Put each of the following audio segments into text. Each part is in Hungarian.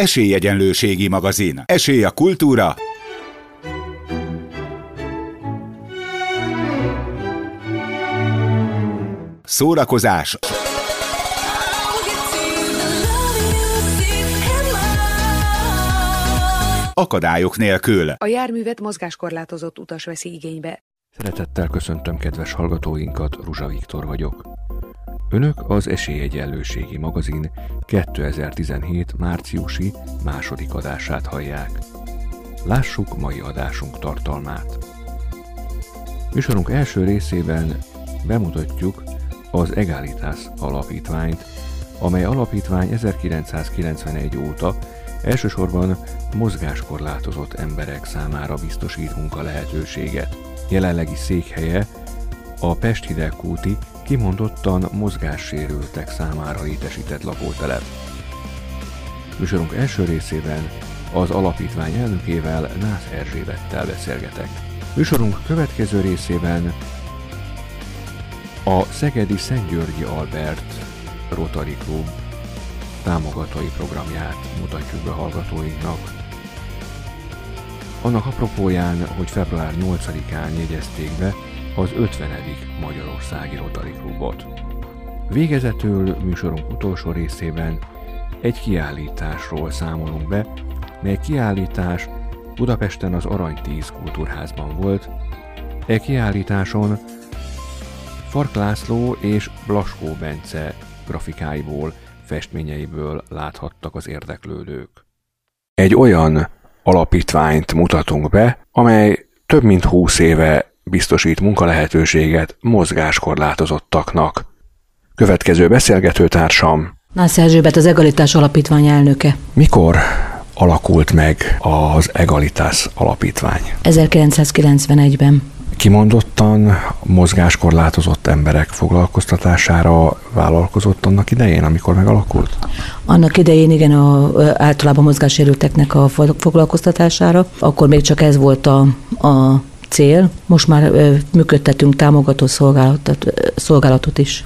Esélyegyenlőségi magazin. Esély a kultúra. Szórakozás. Akadályok nélkül. A járművet mozgáskorlátozott utas veszi igénybe. Szeretettel köszöntöm kedves hallgatóinkat, Ruzsa Viktor vagyok. Önök az Esélyegyenlőségi magazin 2017 márciusi második adását hallják. Lássuk mai adásunk tartalmát. Műsorunk első részében bemutatjuk az Egalitas alapítványt, amely alapítvány 1991 óta elsősorban mozgáskorlátozott emberek számára biztosít munka lehetőséget. Jelenlegi székhelye a Pest Hidegkúti kimondottan mozgássérültek számára létesített lakótelep. Műsorunk első részében az alapítvány elnökével Nász Erzsébettel beszélgetek. Műsorunk következő részében a Szegedi Szentgyörgyi Albert Rotary Club támogatói programját mutatjuk be hallgatóinknak. Annak apropóján, hogy február 8-án jegyezték be az 50. Magyarországi Rotary Klubot. Végezetül műsorunk utolsó részében egy kiállításról számolunk be, mely kiállítás Budapesten az Arany 10 kultúrházban volt. E kiállításon Fark László és Blaskó Bence grafikáiból, festményeiből láthattak az érdeklődők. Egy olyan alapítványt mutatunk be, amely több mint húsz éve biztosít munkalehetőséget mozgáskorlátozottaknak. Következő beszélgetőtársam Nász Erzsébet az Egalitás Alapítvány elnöke. Mikor alakult meg az Egalitás Alapítvány? 1991-ben. Kimondottan mozgáskorlátozott emberek foglalkoztatására vállalkozott annak idején, amikor megalakult? Annak idején igen, a, általában mozgássérülteknek a foglalkoztatására. Akkor még csak ez volt a, a cél. Most már működtetünk támogató szolgálatot, szolgálatot is.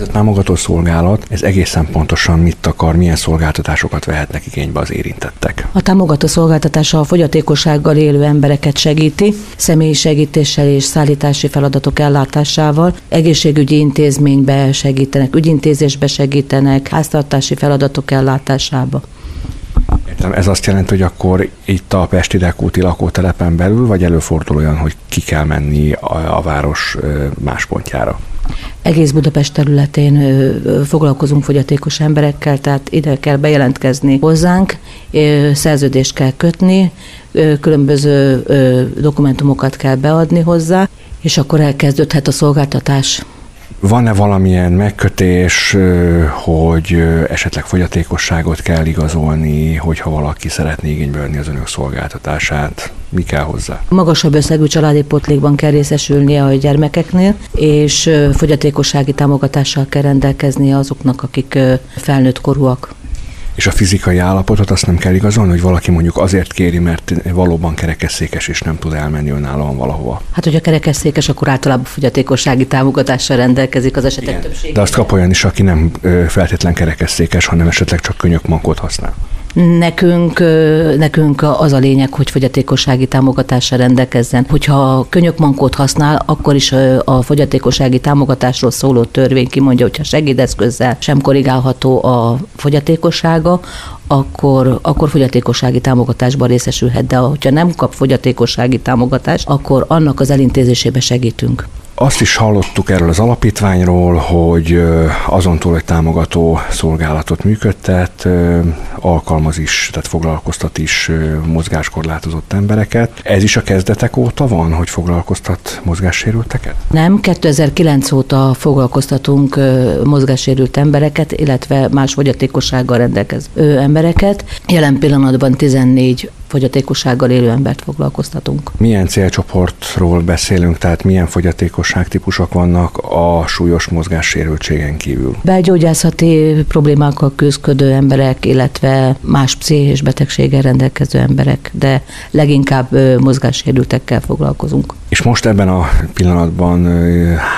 Ez a támogató szolgálat, ez egészen pontosan mit akar, milyen szolgáltatásokat vehetnek igénybe az érintettek? A támogató szolgáltatása a fogyatékossággal élő embereket segíti, személyi segítéssel és szállítási feladatok ellátásával, egészségügyi intézménybe segítenek, ügyintézésbe segítenek, háztartási feladatok ellátásába. Értem, ez azt jelenti, hogy akkor itt a Pesti Dekúti lakótelepen belül, vagy előfordul olyan, hogy ki kell menni a, a város más pontjára? Egész Budapest területén foglalkozunk fogyatékos emberekkel, tehát ide kell bejelentkezni hozzánk, szerződést kell kötni, különböző dokumentumokat kell beadni hozzá, és akkor elkezdődhet a szolgáltatás. Van-e valamilyen megkötés, hogy esetleg fogyatékosságot kell igazolni, hogyha valaki szeretné igénybe venni az önök szolgáltatását? Mi kell hozzá? Magasabb összegű családi potlékban kell részesülnie a gyermekeknél, és fogyatékossági támogatással kell rendelkeznie azoknak, akik felnőtt korúak és a fizikai állapotot azt nem kell igazolni, hogy valaki mondjuk azért kéri, mert valóban kerekesszékes és nem tud elmenni önállóan valahova. Hát, hogyha kerekesszékes, akkor általában fogyatékossági támogatással rendelkezik az esetek többsége. De azt kap olyan is, aki nem feltétlen kerekesszékes, hanem esetleg csak könyökmankót használ. Nekünk, nekünk az a lényeg, hogy fogyatékossági támogatásra rendelkezzen. Hogyha könyökmankót használ, akkor is a fogyatékossági támogatásról szóló törvény kimondja, hogyha segédeszközzel sem korrigálható a fogyatékossága, akkor, akkor fogyatékossági támogatásban részesülhet, de ha nem kap fogyatékossági támogatást, akkor annak az elintézésébe segítünk. Azt is hallottuk erről az alapítványról, hogy azon túl, hogy támogató szolgálatot működtet, alkalmaz is, tehát foglalkoztat is mozgáskorlátozott embereket. Ez is a kezdetek óta van, hogy foglalkoztat mozgássérülteket? Nem, 2009 óta foglalkoztatunk mozgássérült embereket, illetve más fogyatékossággal rendelkező embereket. Jelen pillanatban 14 fogyatékossággal élő embert foglalkoztatunk. Milyen célcsoportról beszélünk, tehát milyen fogyatékosság típusok vannak a súlyos mozgássérültségen kívül? Belgyógyászati problémákkal küzdködő emberek, illetve más pszichés betegséggel rendelkező emberek, de leginkább mozgássérültekkel foglalkozunk. És most ebben a pillanatban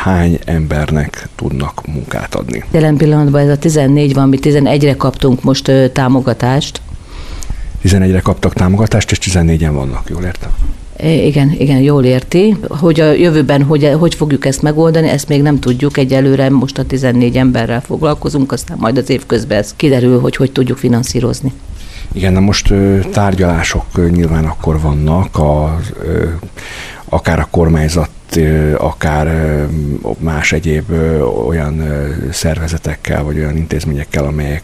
hány embernek tudnak munkát adni? Jelen pillanatban ez a 14 van, mi 11-re kaptunk most támogatást, 11-re kaptak támogatást, és 14-en vannak, jól értem? Igen, igen, jól érti. Hogy a jövőben hogy, hogy fogjuk ezt megoldani, ezt még nem tudjuk. Egyelőre most a 14 emberrel foglalkozunk, aztán majd az év közben ez kiderül, hogy hogy tudjuk finanszírozni. Igen, na most tárgyalások nyilván akkor vannak, a, akár a kormányzat akár más egyéb olyan szervezetekkel, vagy olyan intézményekkel, amelyek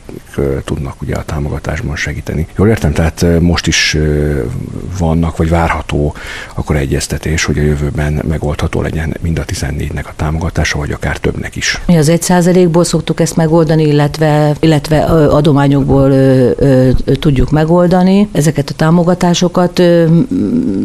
tudnak ugye a támogatásban segíteni. Jól értem, tehát most is vannak, vagy várható akkor egyeztetés, hogy a jövőben megoldható legyen mind a 14-nek a támogatása, vagy akár többnek is. Mi az egy százalékból szoktuk ezt megoldani, illetve, illetve adományokból ö, ö, tudjuk megoldani ezeket a támogatásokat, ö,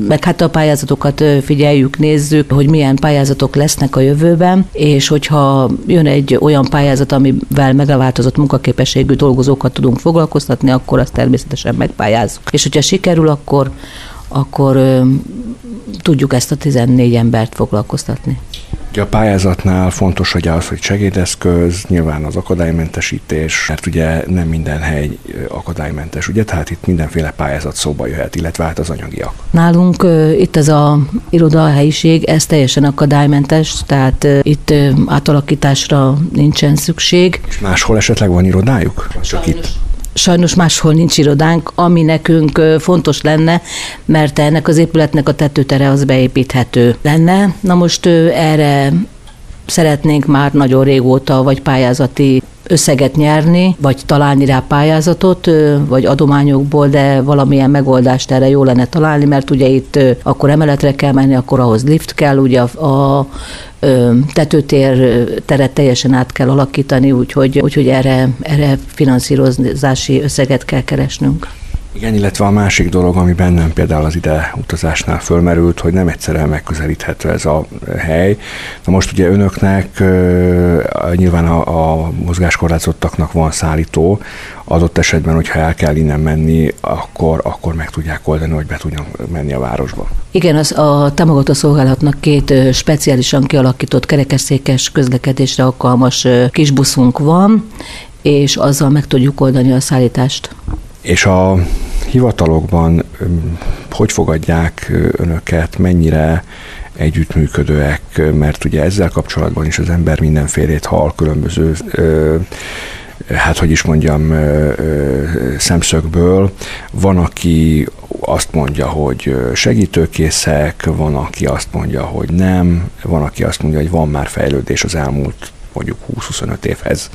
meg hát a pályázatokat figyeljük, nézzük, hogy milyen pályázatok lesznek a jövőben, és hogyha jön egy olyan pályázat, amivel megváltozott munkaképességű dolgozókat tudunk foglalkoztatni, akkor azt természetesen megpályázzuk. És hogyha sikerül, akkor, akkor ö, tudjuk ezt a 14 embert foglalkoztatni. A pályázatnál fontos, hogy az, hogy segédeszköz, nyilván az akadálymentesítés, mert ugye nem minden hely akadálymentes, ugye, tehát itt mindenféle pályázat szóba jöhet, illetve hát az anyagiak. Nálunk itt ez a iroda, a helyiség, ez teljesen akadálymentes, tehát itt átalakításra nincsen szükség. És máshol esetleg van irodájuk? Csak itt? Sajnos máshol nincs irodánk, ami nekünk fontos lenne, mert ennek az épületnek a tetőtere az beépíthető lenne. Na most erre szeretnénk már nagyon régóta, vagy pályázati összeget nyerni, vagy találni rá pályázatot, vagy adományokból, de valamilyen megoldást erre jó lenne találni, mert ugye itt akkor emeletre kell menni, akkor ahhoz lift kell, ugye a, a tetőtér teret teljesen át kell alakítani, úgyhogy, úgyhogy erre, erre finanszírozási összeget kell keresnünk. Igen, illetve a másik dolog, ami bennem például az ide utazásnál fölmerült, hogy nem egyszerűen megközelíthető ez a hely. Na most ugye önöknek nyilván a, a mozgáskorlátozottaknak van szállító, adott esetben, hogyha el kell innen menni, akkor, akkor meg tudják oldani, hogy be tudjanak menni a városba. Igen, az a támogató szolgálatnak két speciálisan kialakított kerekesszékes közlekedésre alkalmas kisbuszunk van, és azzal meg tudjuk oldani a szállítást. És a hivatalokban hogy fogadják önöket, mennyire együttműködőek, mert ugye ezzel kapcsolatban is az ember mindenfélét hall különböző hát hogy is mondjam, szemszögből. Van, aki azt mondja, hogy segítőkészek, van, aki azt mondja, hogy nem, van, aki azt mondja, hogy van már fejlődés az elmúlt mondjuk 20-25 évhez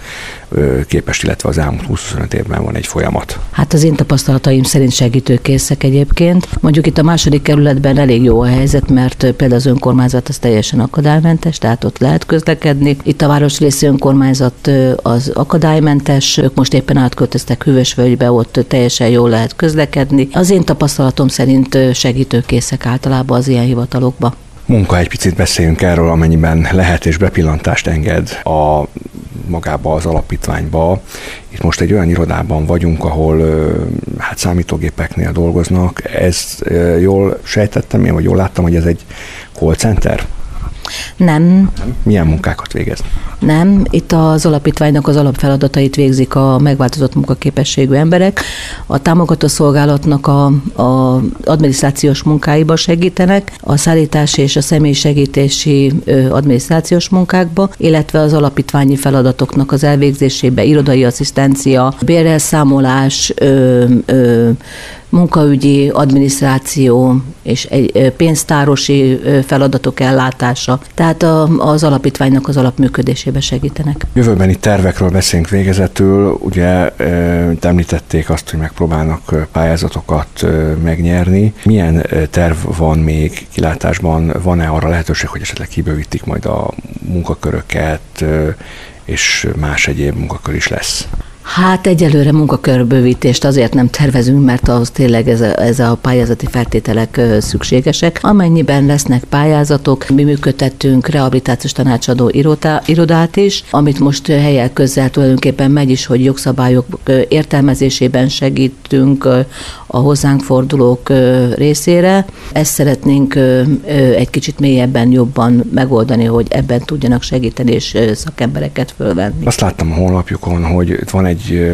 képest, illetve az elmúlt 20-25 évben van egy folyamat. Hát az én tapasztalataim szerint segítőkészek egyébként. Mondjuk itt a második kerületben elég jó a helyzet, mert például az önkormányzat az teljesen akadálymentes, tehát ott lehet közlekedni. Itt a városrészi önkormányzat az akadálymentes, ők most éppen átköltöztek Hűvösvölgybe, ott teljesen jól lehet közlekedni. Az én tapasztalatom szerint segítőkészek általában az ilyen hivatalokba munka, egy picit beszéljünk erről, amennyiben lehet és bepillantást enged a magába az alapítványba. Itt most egy olyan irodában vagyunk, ahol hát számítógépeknél dolgoznak. Ez jól sejtettem én, vagy jól láttam, hogy ez egy call center? Nem. Milyen munkákat végez? Nem, itt az alapítványnak az alapfeladatait végzik a megváltozott munkaképességű emberek. A támogató szolgálatnak a, a adminisztrációs munkáiba segítenek, a szállítási és a személy segítési adminisztrációs munkákba, illetve az alapítványi feladatoknak az elvégzésébe, irodai asszisztencia, bérelszámolás, ö, ö, munkaügyi, adminisztráció és egy pénztárosi feladatok ellátása. Tehát az alapítványnak az alapműködésébe segítenek. Jövőbeni tervekről beszélünk végezetül. Ugye említették azt, hogy megpróbálnak pályázatokat megnyerni. Milyen terv van még kilátásban? Van-e arra lehetőség, hogy esetleg kibővítik majd a munkaköröket, és más egyéb munkakör is lesz? Hát egyelőre munkakörbővítést azért nem tervezünk, mert ahhoz tényleg ez a, ez a pályázati feltételek szükségesek. Amennyiben lesznek pályázatok, mi működtettünk rehabilitációs tanácsadó irodá, irodát is, amit most helyel közel tulajdonképpen megy is, hogy jogszabályok értelmezésében segítünk a hozzánk fordulók részére. Ezt szeretnénk egy kicsit mélyebben, jobban megoldani, hogy ebben tudjanak segíteni és szakembereket fölvenni. Azt láttam a honlapjukon, hogy van egy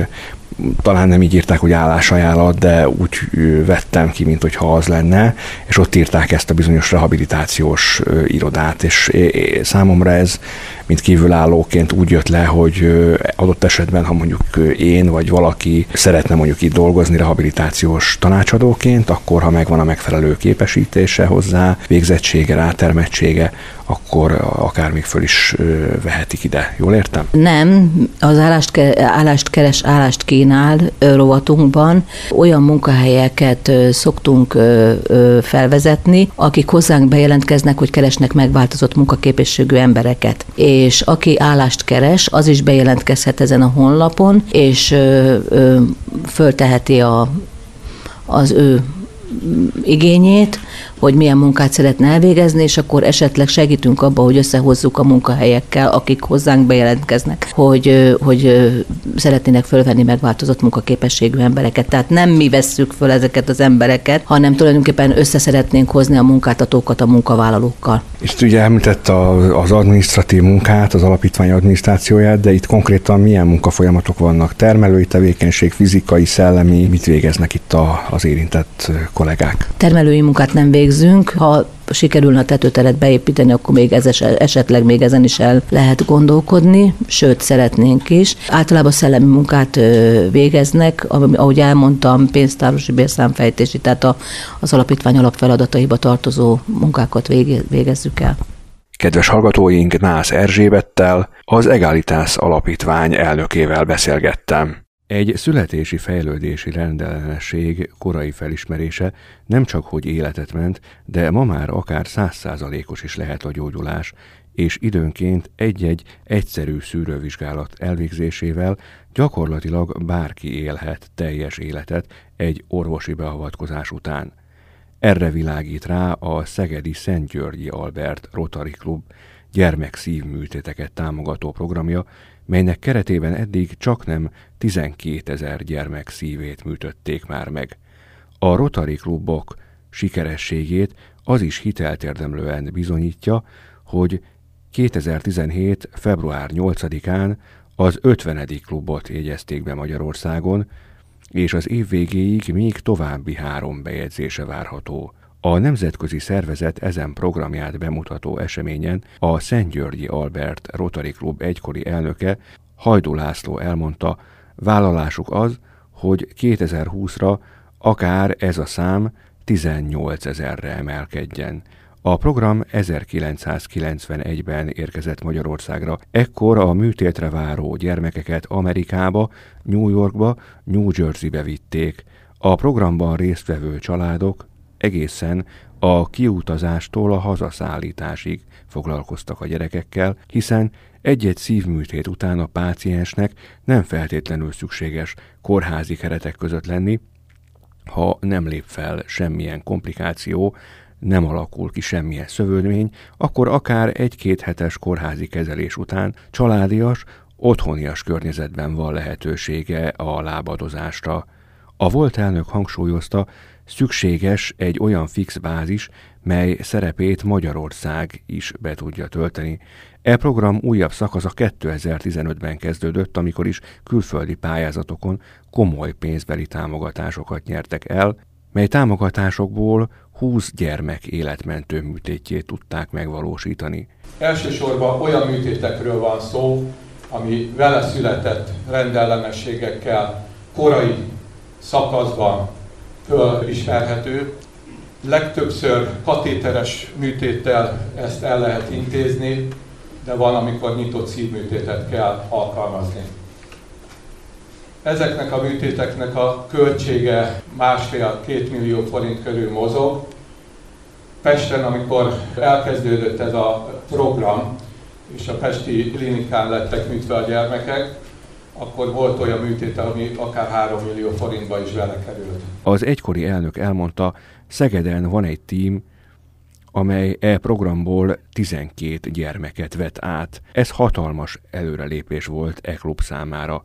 talán nem így írták, hogy állásajánlat, de úgy vettem ki, mint hogyha az lenne, és ott írták ezt a bizonyos rehabilitációs irodát, és számomra ez, mint kívülállóként úgy jött le, hogy adott esetben, ha mondjuk én vagy valaki szeretne mondjuk itt dolgozni rehabilitációs tanácsadóként, akkor ha megvan a megfelelő képesítése hozzá, végzettsége, rátermettsége, akkor akár még föl is vehetik ide. Jól értem? Nem, az állást, állást keres, állást kínál rovatunkban. Olyan munkahelyeket szoktunk felvezetni, akik hozzánk bejelentkeznek, hogy keresnek megváltozott munkaképességű embereket. És aki állást keres, az is bejelentkezhet ezen a honlapon, és fölteheti a, az ő igényét, hogy milyen munkát szeretne elvégezni, és akkor esetleg segítünk abba, hogy összehozzuk a munkahelyekkel, akik hozzánk bejelentkeznek, hogy, hogy szeretnének fölvenni megváltozott munkaképességű embereket. Tehát nem mi vesszük föl ezeket az embereket, hanem tulajdonképpen össze szeretnénk hozni a munkáltatókat a munkavállalókkal. És ugye említett az administratív munkát, az alapítvány adminisztrációját, de itt konkrétan milyen munkafolyamatok vannak? Termelői tevékenység, fizikai, szellemi, mit végeznek itt a, az érintett kollégák? Termelői munkát nem végzünk, végzünk. Ha sikerülne a tetőteret beépíteni, akkor még ez esetleg még ezen is el lehet gondolkodni, sőt szeretnénk is. Általában szellemi munkát végeznek, ahogy elmondtam, pénztárosi bérszámfejtési, tehát az alapítvány alapfeladataiba tartozó munkákat végezzük el. Kedves hallgatóink, Nász Erzsébettel, az Egalitás Alapítvány elnökével beszélgettem. Egy születési fejlődési rendellenesség korai felismerése nem csak hogy életet ment, de ma már akár százszázalékos is lehet a gyógyulás, és időnként egy-egy egyszerű szűrővizsgálat elvégzésével gyakorlatilag bárki élhet teljes életet egy orvosi beavatkozás után. Erre világít rá a Szegedi Szent Györgyi Albert Rotary Klub gyermekszívműtéteket támogató programja, melynek keretében eddig csak nem 12 ezer gyermek szívét műtötték már meg. A Rotary klubok sikerességét az is hiteltérdemlően bizonyítja, hogy 2017. február 8-án az 50. klubot jegyezték be Magyarországon, és az év végéig még további három bejegyzése várható. A nemzetközi szervezet ezen programját bemutató eseményen a Szentgyörgyi Albert Rotary Club egykori elnöke Hajdú László elmondta, vállalásuk az, hogy 2020-ra akár ez a szám 18 ezerre emelkedjen. A program 1991-ben érkezett Magyarországra. Ekkor a műtétre váró gyermekeket Amerikába, New Yorkba, New Jerseybe vitték. A programban résztvevő családok egészen a kiutazástól a hazaszállításig foglalkoztak a gyerekekkel, hiszen egy-egy szívműtét után a páciensnek nem feltétlenül szükséges kórházi keretek között lenni, ha nem lép fel semmilyen komplikáció, nem alakul ki semmilyen szövődmény, akkor akár egy-két hetes kórházi kezelés után családias, otthonias környezetben van lehetősége a lábadozásra. A volt elnök hangsúlyozta, szükséges egy olyan fix bázis, mely szerepét Magyarország is be tudja tölteni. E program újabb szakasza 2015-ben kezdődött, amikor is külföldi pályázatokon komoly pénzbeli támogatásokat nyertek el, mely támogatásokból 20 gyermek életmentő műtétjét tudták megvalósítani. Elsősorban olyan műtétekről van szó, ami vele született rendellenességekkel korai szakaszban fölismerhető. Legtöbbször katéteres műtéttel ezt el lehet intézni, de van, amikor nyitott szívműtétet kell alkalmazni. Ezeknek a műtéteknek a költsége másfél-két millió forint körül mozog. Pesten, amikor elkezdődött ez a program, és a Pesti klinikán lettek műtve a gyermekek, akkor volt olyan műtét, ami akár 3 millió forintba is belekerült. Az egykori elnök elmondta, Szegeden van egy tím, amely e programból 12 gyermeket vett át. Ez hatalmas előrelépés volt e klub számára.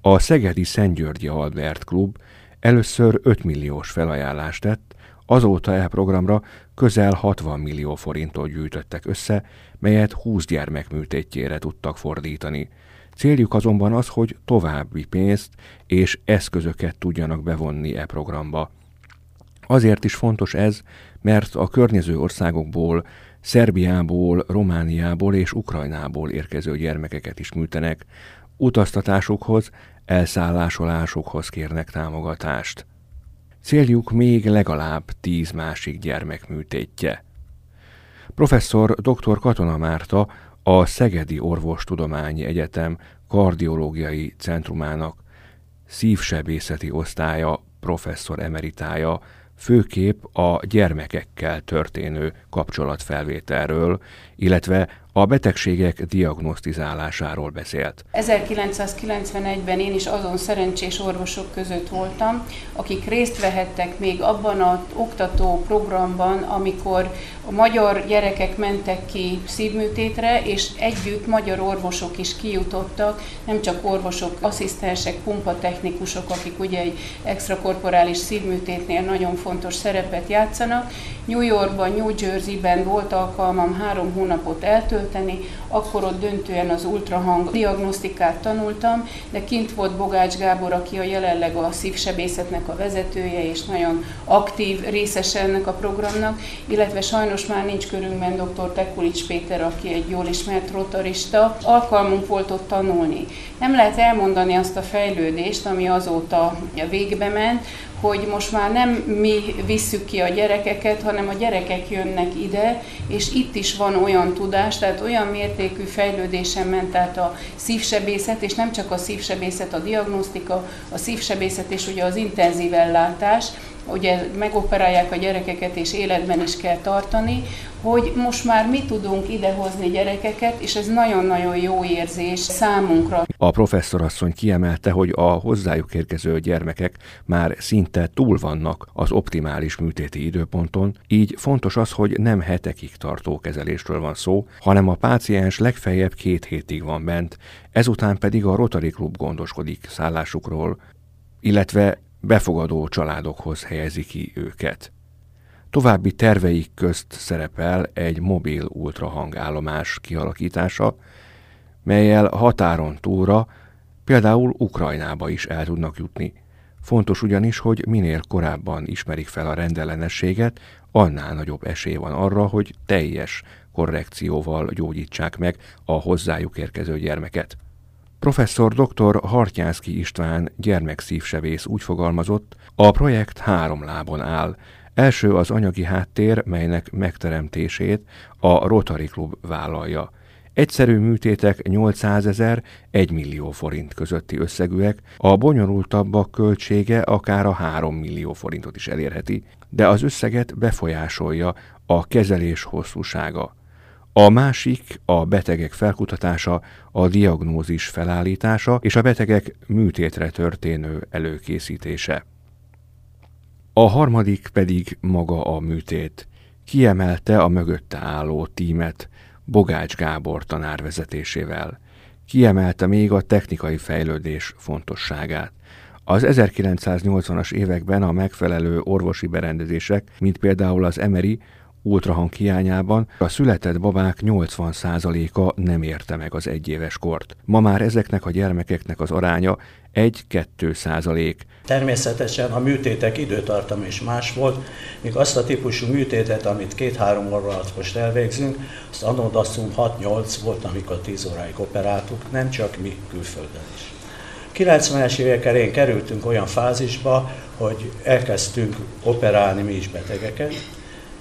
A Szegedi Szentgyörgyi Albert klub először 5 milliós felajánlást tett, azóta e programra közel 60 millió forintot gyűjtöttek össze, melyet 20 gyermek műtétjére tudtak fordítani. Céljuk azonban az, hogy további pénzt és eszközöket tudjanak bevonni e programba. Azért is fontos ez, mert a környező országokból, Szerbiából, Romániából és Ukrajnából érkező gyermekeket is műtenek, utaztatásukhoz, elszállásolásukhoz kérnek támogatást. Céljuk még legalább tíz másik gyermek műtétje. Professzor dr. Katona Márta a Szegedi Orvostudományi Egyetem kardiológiai centrumának szívsebészeti osztálya professzor emeritája főkép a gyermekekkel történő kapcsolatfelvételről, illetve a betegségek diagnosztizálásáról beszélt. 1991-ben én is azon szerencsés orvosok között voltam, akik részt vehettek még abban az oktató programban, amikor a magyar gyerekek mentek ki szívműtétre, és együtt magyar orvosok is kijutottak, nem csak orvosok, asszisztensek, pumpatechnikusok, akik ugye egy extrakorporális szívműtétnél nagyon fontos szerepet játszanak. New Yorkban, New Jerseyben volt alkalmam három hónapot eltölteni, tölteni, akkor ott döntően az ultrahang diagnosztikát tanultam, de kint volt Bogács Gábor, aki a jelenleg a szívsebészetnek a vezetője, és nagyon aktív részese ennek a programnak, illetve sajnos már nincs körünkben dr. Tekulics Péter, aki egy jól ismert rotarista. Alkalmunk volt ott tanulni. Nem lehet elmondani azt a fejlődést, ami azóta végbe ment, hogy most már nem mi visszük ki a gyerekeket, hanem a gyerekek jönnek ide, és itt is van olyan tudás, tehát olyan mértékű fejlődésen ment át a szívsebészet, és nem csak a szívsebészet, a diagnosztika, a szívsebészet és ugye az intenzív ellátás, ugye megoperálják a gyerekeket és életben is kell tartani, hogy most már mi tudunk idehozni gyerekeket, és ez nagyon-nagyon jó érzés számunkra. A professzorasszony kiemelte, hogy a hozzájuk érkező gyermekek már szinte túl vannak az optimális műtéti időponton, így fontos az, hogy nem hetekig tartó kezelésről van szó, hanem a páciens legfeljebb két hétig van bent, ezután pedig a Rotary Klub gondoskodik szállásukról, illetve befogadó családokhoz helyezi ki őket. További terveik közt szerepel egy mobil ultrahangállomás kialakítása, melyel határon túlra, például Ukrajnába is el tudnak jutni. Fontos ugyanis, hogy minél korábban ismerik fel a rendellenességet, annál nagyobb esély van arra, hogy teljes korrekcióval gyógyítsák meg a hozzájuk érkező gyermeket. Professzor dr. Hartyánszki István gyermekszívsevész úgy fogalmazott, a projekt három lábon áll. Első az anyagi háttér, melynek megteremtését a Rotary Klub vállalja. Egyszerű műtétek 800 ezer, 1 millió forint közötti összegűek, a bonyolultabbak költsége akár a 3 millió forintot is elérheti, de az összeget befolyásolja a kezelés hosszúsága. A másik a betegek felkutatása, a diagnózis felállítása és a betegek műtétre történő előkészítése. A harmadik pedig maga a műtét. Kiemelte a mögötte álló tímet Bogács Gábor tanár vezetésével. Kiemelte még a technikai fejlődés fontosságát. Az 1980-as években a megfelelő orvosi berendezések, mint például az Emery, ultrahang hiányában a született babák 80%-a nem érte meg az egyéves kort. Ma már ezeknek a gyermekeknek az aránya 1-2 százalék. Természetesen a műtétek időtartama is más volt, míg azt a típusú műtétet, amit két-három óra alatt most elvégzünk, azt anodaszum 6-8 volt, amikor 10 óráig operáltuk, nem csak mi külföldön is. 90-es évek elején kerültünk olyan fázisba, hogy elkezdtünk operálni mi is betegeket,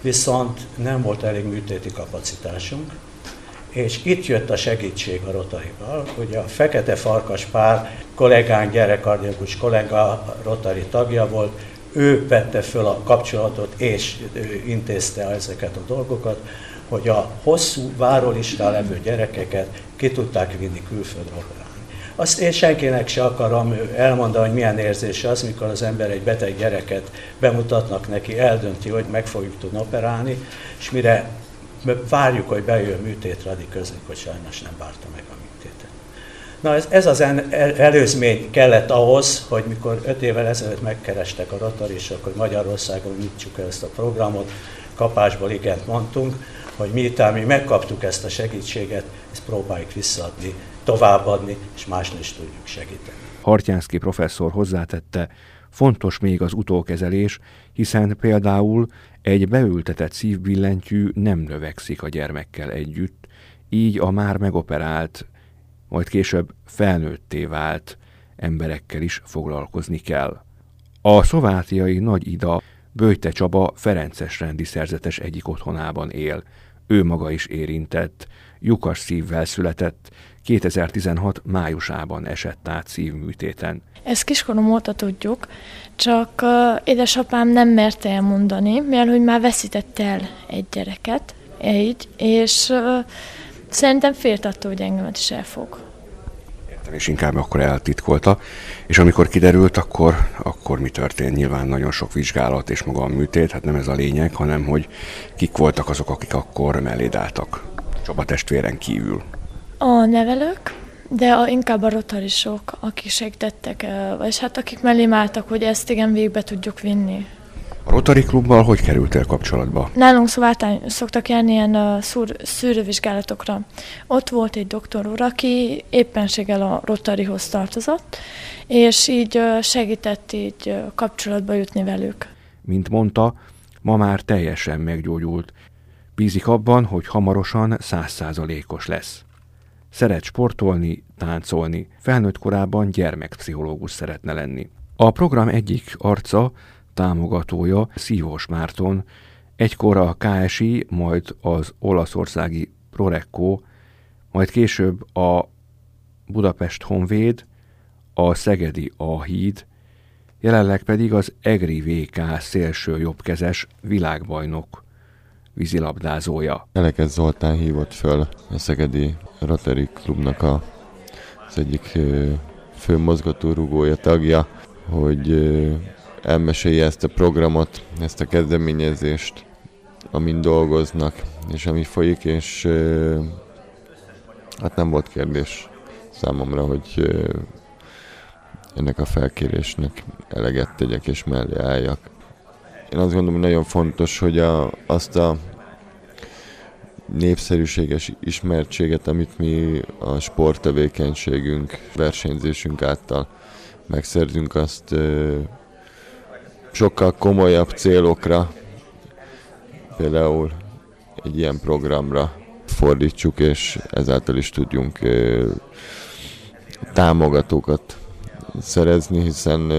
viszont nem volt elég műtéti kapacitásunk, és itt jött a segítség a Rotarival, hogy a Fekete Farkas pár kollégánk, gyerekkardiakus kollega, Rotari tagja volt, ő vette föl a kapcsolatot és intézte ezeket a dolgokat, hogy a hosszú várólistán levő gyerekeket ki tudták vinni külföldre. Azt én senkinek se akarom elmondani, hogy milyen érzés az, mikor az ember egy beteg gyereket bemutatnak neki, eldönti, hogy meg fogjuk tudni operálni, és mire várjuk, hogy bejön műtétre, addig közlik, hogy sajnos nem várta meg a műtétet. Na ez, ez az előzmény kellett ahhoz, hogy mikor öt évvel ezelőtt megkerestek a rotarisok, hogy Magyarországon nyitsuk el ezt a programot, kapásból igent mondtunk, hogy miután mi megkaptuk ezt a segítséget, ezt próbáljuk visszaadni továbbadni, és másnak is tudjuk segíteni. Hartyánszki professzor hozzátette, fontos még az utókezelés, hiszen például egy beültetett szívbillentyű nem növekszik a gyermekkel együtt, így a már megoperált, majd később felnőtté vált emberekkel is foglalkozni kell. A szovátiai Nagy Ida Bőjte Csaba Ferences rendi szerzetes egyik otthonában él. Ő maga is érintett, lyukas szívvel született, 2016 májusában esett át szívműtéten. Ezt kiskorom óta tudjuk, csak édesapám nem merte elmondani, mert hogy már veszítette el egy gyereket, egy, és szerintem félt attól, hogy engemet is elfog és inkább akkor eltitkolta. És amikor kiderült, akkor, akkor mi történt? Nyilván nagyon sok vizsgálat és maga a műtét, hát nem ez a lényeg, hanem hogy kik voltak azok, akik akkor melléd álltak. Csaba testvéren kívül. A nevelők, de a, inkább a rotarisok, akik segítettek, vagy hát akik mellém álltak, hogy ezt igen végbe tudjuk vinni. A Rotary Klubbal hogy kerültél kapcsolatba? Nálunk Szovátány szoktak járni ilyen uh, szúr, szűrővizsgálatokra. Ott volt egy doktor úr, aki éppenséggel a Rotaryhoz tartozott, és így uh, segített így uh, kapcsolatba jutni velük. Mint mondta, ma már teljesen meggyógyult. Bízik abban, hogy hamarosan százszázalékos lesz. Szeret sportolni, táncolni, felnőtt korában gyermekpszichológus szeretne lenni. A program egyik arca támogatója Szívós Márton, egykor a KSI, majd az olaszországi Prorecco, majd később a Budapest Honvéd, a Szegedi A-híd, jelenleg pedig az EGRI VK szélső jobbkezes világbajnok vízilabdázója. Elekez Zoltán hívott föl a Szegedi Rotary Klubnak a, az egyik fő mozgatórugója, tagja, hogy elmesélje ezt a programot, ezt a kezdeményezést, amin dolgoznak, és ami folyik, és hát nem volt kérdés számomra, hogy ennek a felkérésnek eleget tegyek és mellé álljak. Én azt gondolom, hogy nagyon fontos, hogy a, azt a népszerűséges ismertséget, amit mi a sporttevékenységünk, versenyzésünk által megszerzünk, azt sokkal komolyabb célokra, például egy ilyen programra fordítsuk, és ezáltal is tudjunk támogatókat szerezni, hiszen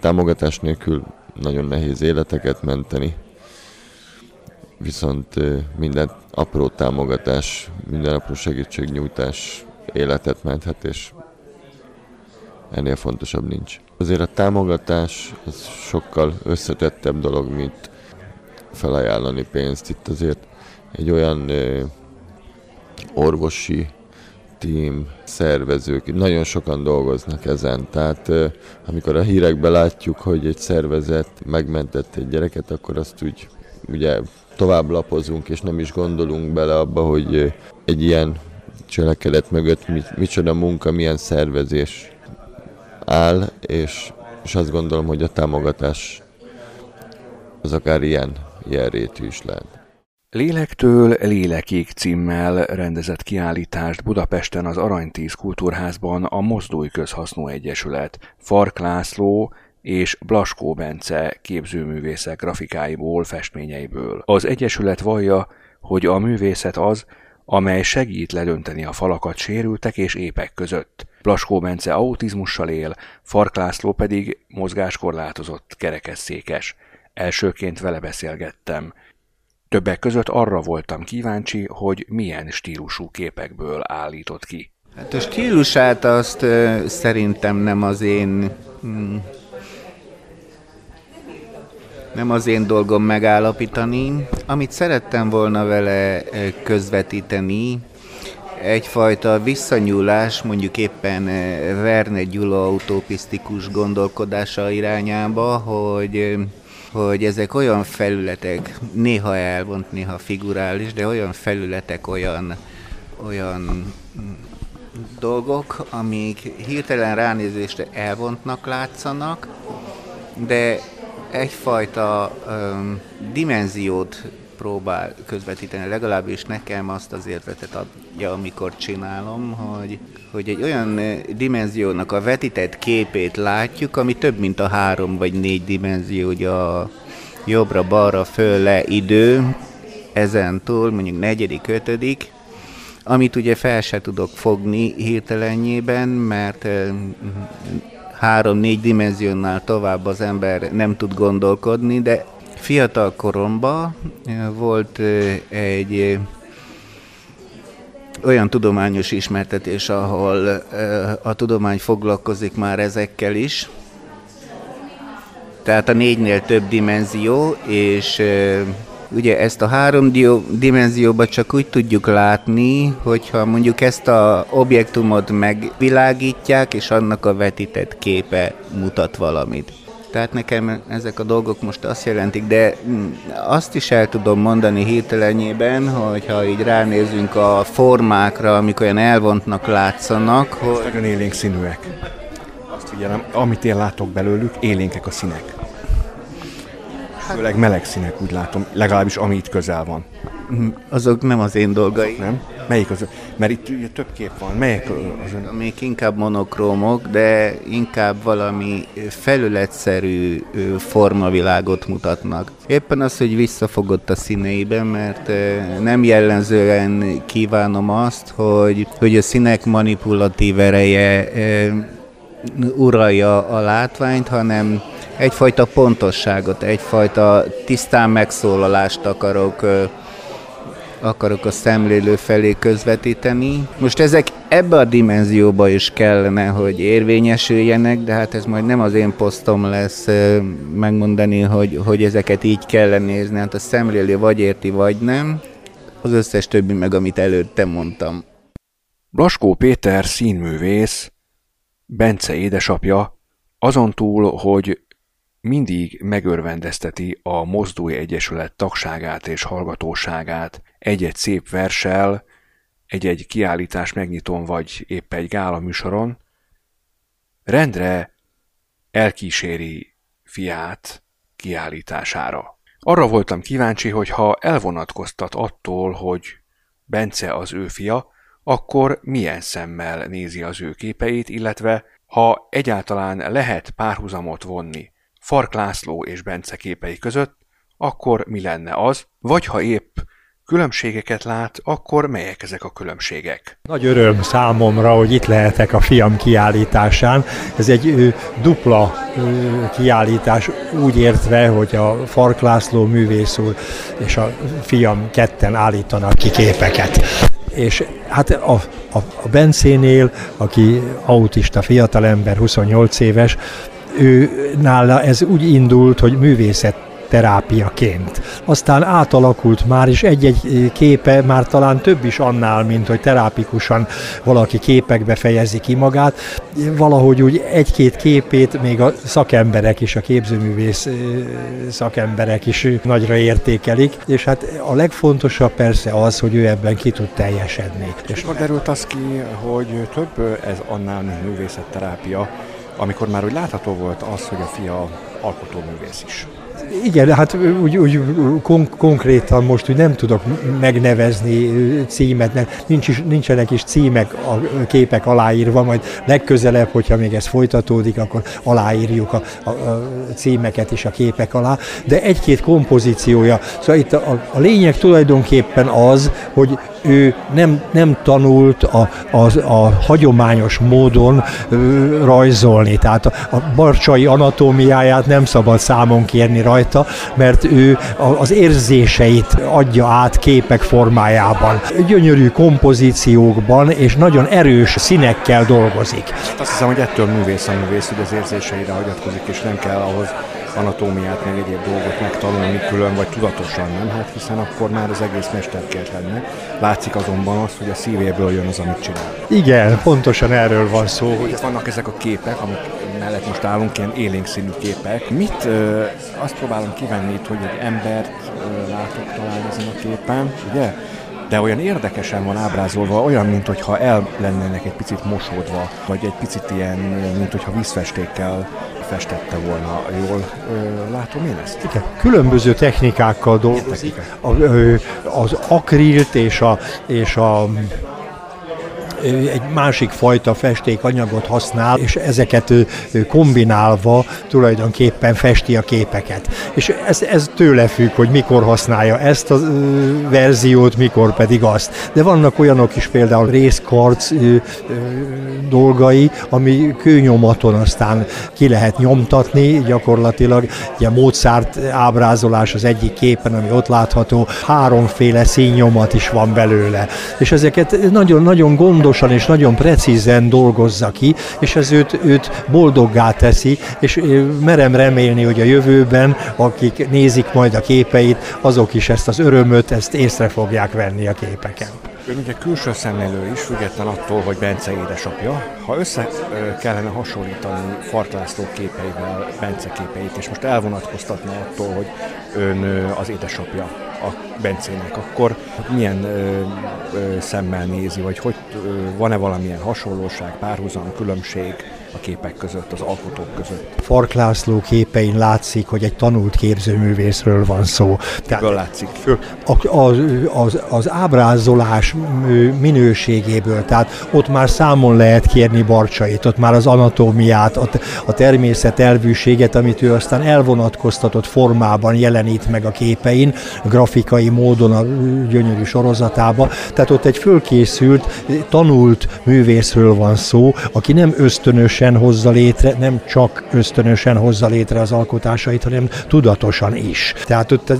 támogatás nélkül nagyon nehéz életeket menteni. Viszont minden apró támogatás, minden apró segítségnyújtás életet menthet, és ennél fontosabb nincs. Azért a támogatás az sokkal összetettebb dolog, mint felajánlani pénzt. Itt azért egy olyan ö, orvosi tím, szervezők, nagyon sokan dolgoznak ezen. Tehát ö, amikor a hírekben látjuk, hogy egy szervezet megmentett egy gyereket, akkor azt úgy ugye tovább lapozunk, és nem is gondolunk bele abba, hogy egy ilyen cselekedet mögött mit, micsoda munka, milyen szervezés áll, és, és azt gondolom, hogy a támogatás az akár ilyen, ilyen is lehet. Lélektől lélekig címmel rendezett kiállítást Budapesten az Aranytíz Kultúrházban a Mozdulj Közhasznú Egyesület Fark László és Blaskó Bence képzőművészek grafikáiból, festményeiből. Az Egyesület vallja, hogy a művészet az, amely segít ledönteni a falakat sérültek és épek között. Blaskó Bence autizmussal él, Fark László pedig mozgáskorlátozott kerekesszékes. Elsőként vele beszélgettem. Többek között arra voltam kíváncsi, hogy milyen stílusú képekből állított ki. Hát a stílusát azt uh, szerintem nem az én hmm, nem az én dolgom megállapítani. Amit szerettem volna vele közvetíteni, egyfajta visszanyúlás, mondjuk éppen Verne Gyula utopisztikus gondolkodása irányába, hogy hogy ezek olyan felületek, néha elvont, néha figurális, de olyan felületek, olyan, olyan dolgok, amik hirtelen ránézésre elvontnak látszanak, de egyfajta um, dimenziót próbál közvetíteni, legalábbis nekem azt az érzetet adja, amikor csinálom, hogy, hogy egy olyan dimenziónak a vetített képét látjuk, ami több, mint a három vagy négy dimenzió, ugye a jobbra, balra, föl, le, idő, ezen túl mondjuk negyedik, ötödik, amit ugye fel se tudok fogni hirtelenjében, mert három-négy dimenziónál tovább az ember nem tud gondolkodni, de fiatal koromban volt egy olyan tudományos ismertetés, ahol a tudomány foglalkozik már ezekkel is, tehát a négynél több dimenzió, és ugye ezt a három dimenzióban csak úgy tudjuk látni, hogyha mondjuk ezt a objektumot megvilágítják, és annak a vetített képe mutat valamit. Tehát nekem ezek a dolgok most azt jelentik, de mm, azt is el tudom mondani hirtelenjében, hogyha így ránézünk a formákra, amik olyan elvontnak látszanak, hogy... Nagyon élénk színűek. Azt figyelem, amit én látok belőlük, élénkek a színek. Hát... Főleg meleg színek, úgy látom, legalábbis ami itt közel van. Azok nem az én dolgai. Nem? Melyik az? Mert itt ugye több kép van. Melyik az ön? Még inkább monokrómok, de inkább valami felületszerű formavilágot mutatnak. Éppen az, hogy visszafogott a színeiben, mert nem jellemzően kívánom azt, hogy, hogy a színek manipulatív ereje uralja a látványt, hanem egyfajta pontosságot, egyfajta tisztán megszólalást akarok akarok a szemlélő felé közvetíteni. Most ezek ebbe a dimenzióba is kellene, hogy érvényesüljenek, de hát ez majd nem az én posztom lesz megmondani, hogy, hogy ezeket így kell nézni. Hát a szemlélő vagy érti, vagy nem. Az összes többi meg, amit előtte mondtam. Blaskó Péter színművész, Bence édesapja, azon túl, hogy mindig megörvendezteti a Mozdói Egyesület tagságát és hallgatóságát egy-egy szép versel, egy-egy kiállítás megnyitón vagy épp egy gála műsoron, rendre elkíséri fiát kiállítására. Arra voltam kíváncsi, hogy ha elvonatkoztat attól, hogy Bence az ő fia, akkor milyen szemmel nézi az ő képeit, illetve ha egyáltalán lehet párhuzamot vonni Fark László és Bence képei között, akkor mi lenne az, vagy ha épp különbségeket lát, akkor melyek ezek a különbségek? Nagy öröm számomra, hogy itt lehetek a fiam kiállításán. Ez egy ö, dupla ö, kiállítás, úgy értve, hogy a Fark László művész úr és a fiam ketten állítanak ki képeket. És hát a, a, a Bencénél, aki autista fiatalember, 28 éves, ő nála ez úgy indult, hogy művészet terápiaként. Aztán átalakult már, és egy-egy képe már talán több is annál, mint hogy terápikusan valaki képekbe fejezi ki magát. Valahogy úgy egy-két képét még a szakemberek is, a képzőművész szakemberek is nagyra értékelik, és hát a legfontosabb persze az, hogy ő ebben ki tud teljesedni. És akkor derült az ki, hogy több ez annál, mint művészetterápia, amikor már úgy látható volt az, hogy a fia alkotóművész is. Igen, hát úgy, úgy kon- konkrétan most úgy nem tudok megnevezni címet, nem, nincs is, nincsenek is címek a képek aláírva, majd legközelebb, hogyha még ez folytatódik, akkor aláírjuk a, a, a címeket is a képek alá, de egy-két kompozíciója. Szóval itt a, a lényeg tulajdonképpen az, hogy ő nem, nem tanult a, a, a hagyományos módon rajzolni, tehát a, a barcsai anatómiáját nem szabad számon kérni rajta, mert ő az érzéseit adja át képek formájában. Gyönyörű kompozíciókban és nagyon erős színekkel dolgozik. Azt hiszem, hogy ettől művész a művész, hogy az érzéseire hagyatkozik, és nem kell ahhoz anatómiát, meg egyéb dolgot megtanulni külön, vagy tudatosan nem, hát hiszen akkor már az egész mesterkélt lenne. Látszik azonban az, hogy a szívéből jön az, amit csinál. Igen, pontosan erről van szó. Hogy vannak ezek a képek, amik mellett most állunk, ilyen élénk színű képek. Mit ö, azt próbálom kivenni itt, hogy egy embert ö, látok talán ezen a képen, ugye? de olyan érdekesen van ábrázolva, olyan, mint el lennének egy picit mosódva, vagy egy picit ilyen, mint hogyha vízfestékkel festette volna. Jól ö, látom én ezt? Igen. Különböző technikákkal dolgozik. Az akrilt és a, és a egy másik fajta festékanyagot használ, és ezeket kombinálva tulajdonképpen festi a képeket. És ez, ez tőle függ, hogy mikor használja ezt a verziót, mikor pedig azt. De vannak olyanok is, például részkarc dolgai, ami kőnyomaton aztán ki lehet nyomtatni, gyakorlatilag ugye Mozart ábrázolás az egyik képen, ami ott látható, háromféle színnyomat is van belőle. És ezeket nagyon-nagyon gondos pontosan és nagyon precízen dolgozza ki, és ez őt, őt boldoggá teszi, és merem remélni, hogy a jövőben, akik nézik majd a képeit, azok is ezt az örömöt, ezt észre fogják venni a képeken. Ön ugye külső szemlélő is, független attól, hogy Bence édesapja. Ha össze kellene hasonlítani Fark László képeivel Bence képeit, és most elvonatkoztatna attól, hogy ön az édesapja a Bencének, akkor milyen ö, ö, szemmel nézi, vagy hogy ö, van-e valamilyen hasonlóság, párhuzam, különbség a képek között, az alkotók között? Fark László képein látszik, hogy egy tanult képzőművészről van szó. Tehát látszik? Az, az, az ábrázolás minőségéből, tehát ott már számon lehet kérni Barcsait, ott már az anatómiát, a, a természet elvűséget, amit ő aztán elvonatkoztatott formában jelenít meg a képein, grafikai módon a gyönyörű sorozatába. Tehát ott egy fölkészült, tanult művészről van szó, aki nem ösztönösen hozza létre, nem csak ösztönösen hozza létre az alkotásait, hanem tudatosan is. Tehát ott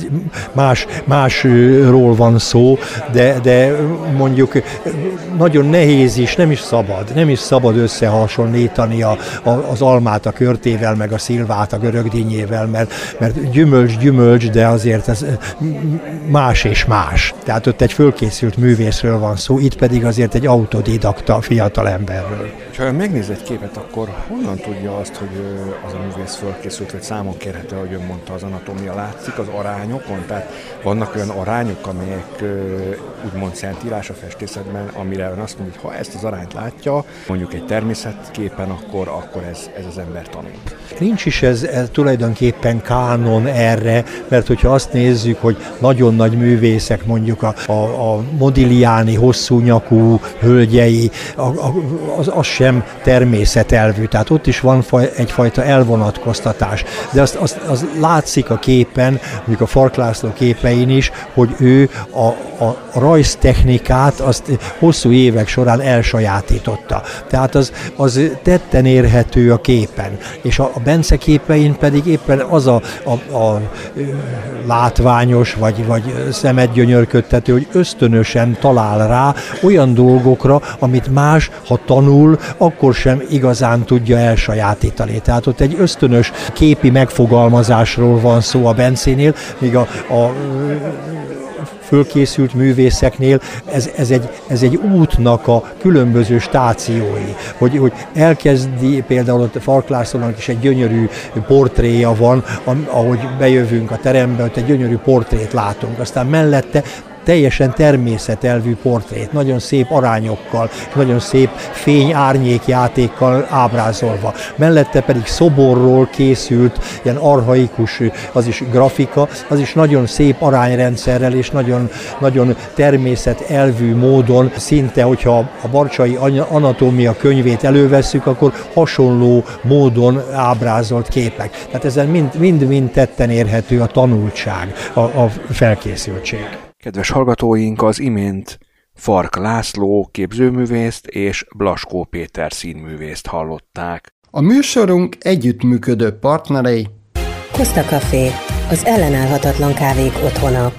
más, másról van szó, de, de mondjuk nagyon nehéz is, nem is szabad, nem is szabad összehasonlítani a, a, az almát a körtével, meg a szilvát a görögdínyével, mert, mert gyümölcs, gyümölcs, de azért ez más és más. Tehát ott egy fölkészült művészről van szó, itt pedig azért egy autodidakta fiatal emberről. Ha megnéz egy képet, akkor honnan tudja azt, hogy az a művész fölkészült, vagy számon kérhető, hogy ön mondta, az anatómia látszik az arányokon? Tehát vannak olyan arányok, amelyek úgymond szentírás a festészetben, amire ön azt mondja, hogy ha ezt az arányt látja, mondjuk egy természetképen, akkor, akkor ez, ez az ember tanul. Nincs is ez, ez tulajdonképpen kánon erre, mert hogyha azt nézzük, hogy nagyon nagy művészek, mondjuk a, a, a Modigliani hosszú nyakú hölgyei, a, a, az, az sem természetelvű, tehát ott is van faj, egyfajta elvonatkoztatás. De azt, azt, az látszik a képen, mondjuk a Fark László képein is, hogy ő a, a rajztechnikát azt hosszú évek során elsajátította. Tehát az, az tetten érhető a képen. És a, a Bence képein pedig éppen az a, a, a látványos, vagy, vagy szemet gyönyörködtető, hogy ösztönösen talál rá olyan dolgokra, amit más, ha tanul, akkor sem igazán tudja elsajátítani. Tehát ott egy ösztönös képi megfogalmazásról van szó a Bencénél, míg a, a fölkészült művészeknél ez, ez, egy, ez egy útnak a különböző stációi, hogy, hogy elkezdi például ott Fark Lászlónak is egy gyönyörű portréja van, ahogy bejövünk a terembe, ott egy gyönyörű portrét látunk, aztán mellette teljesen természetelvű portrét, nagyon szép arányokkal, nagyon szép fény-árnyék játékkal ábrázolva. Mellette pedig szoborról készült, ilyen arhaikus, az is grafika, az is nagyon szép arányrendszerrel és nagyon, nagyon természetelvű módon, szinte, hogyha a Barcsai anatómia könyvét elővesszük, akkor hasonló módon ábrázolt képek. Tehát ezen mind-mind tetten érhető a tanultság, a, a felkészültség. Kedves hallgatóink, az imént Fark László képzőművészt és Blaskó Péter színművészt hallották. A műsorunk együttműködő partnerei Costa Café, az ellenállhatatlan kávék otthona.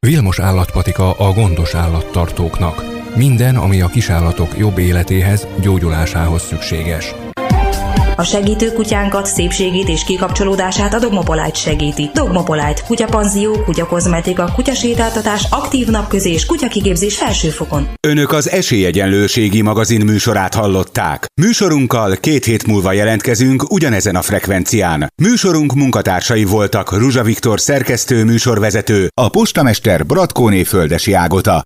Vilmos állatpatika a gondos állattartóknak. Minden, ami a kisállatok jobb életéhez, gyógyulásához szükséges. A segítő kutyánkat, szépségét és kikapcsolódását a Dogmopolite segíti. Dogmopolite, kutyapanzió, kutyakozmetika, kutyasétáltatás, aktív napközés, kutyakigépzés felsőfokon. Önök az Esélyegyenlőségi magazin műsorát hallották. Műsorunkkal két hét múlva jelentkezünk ugyanezen a frekvencián. Műsorunk munkatársai voltak Ruzsa Viktor szerkesztő műsorvezető, a postamester Bratkóné Földesi Ágota.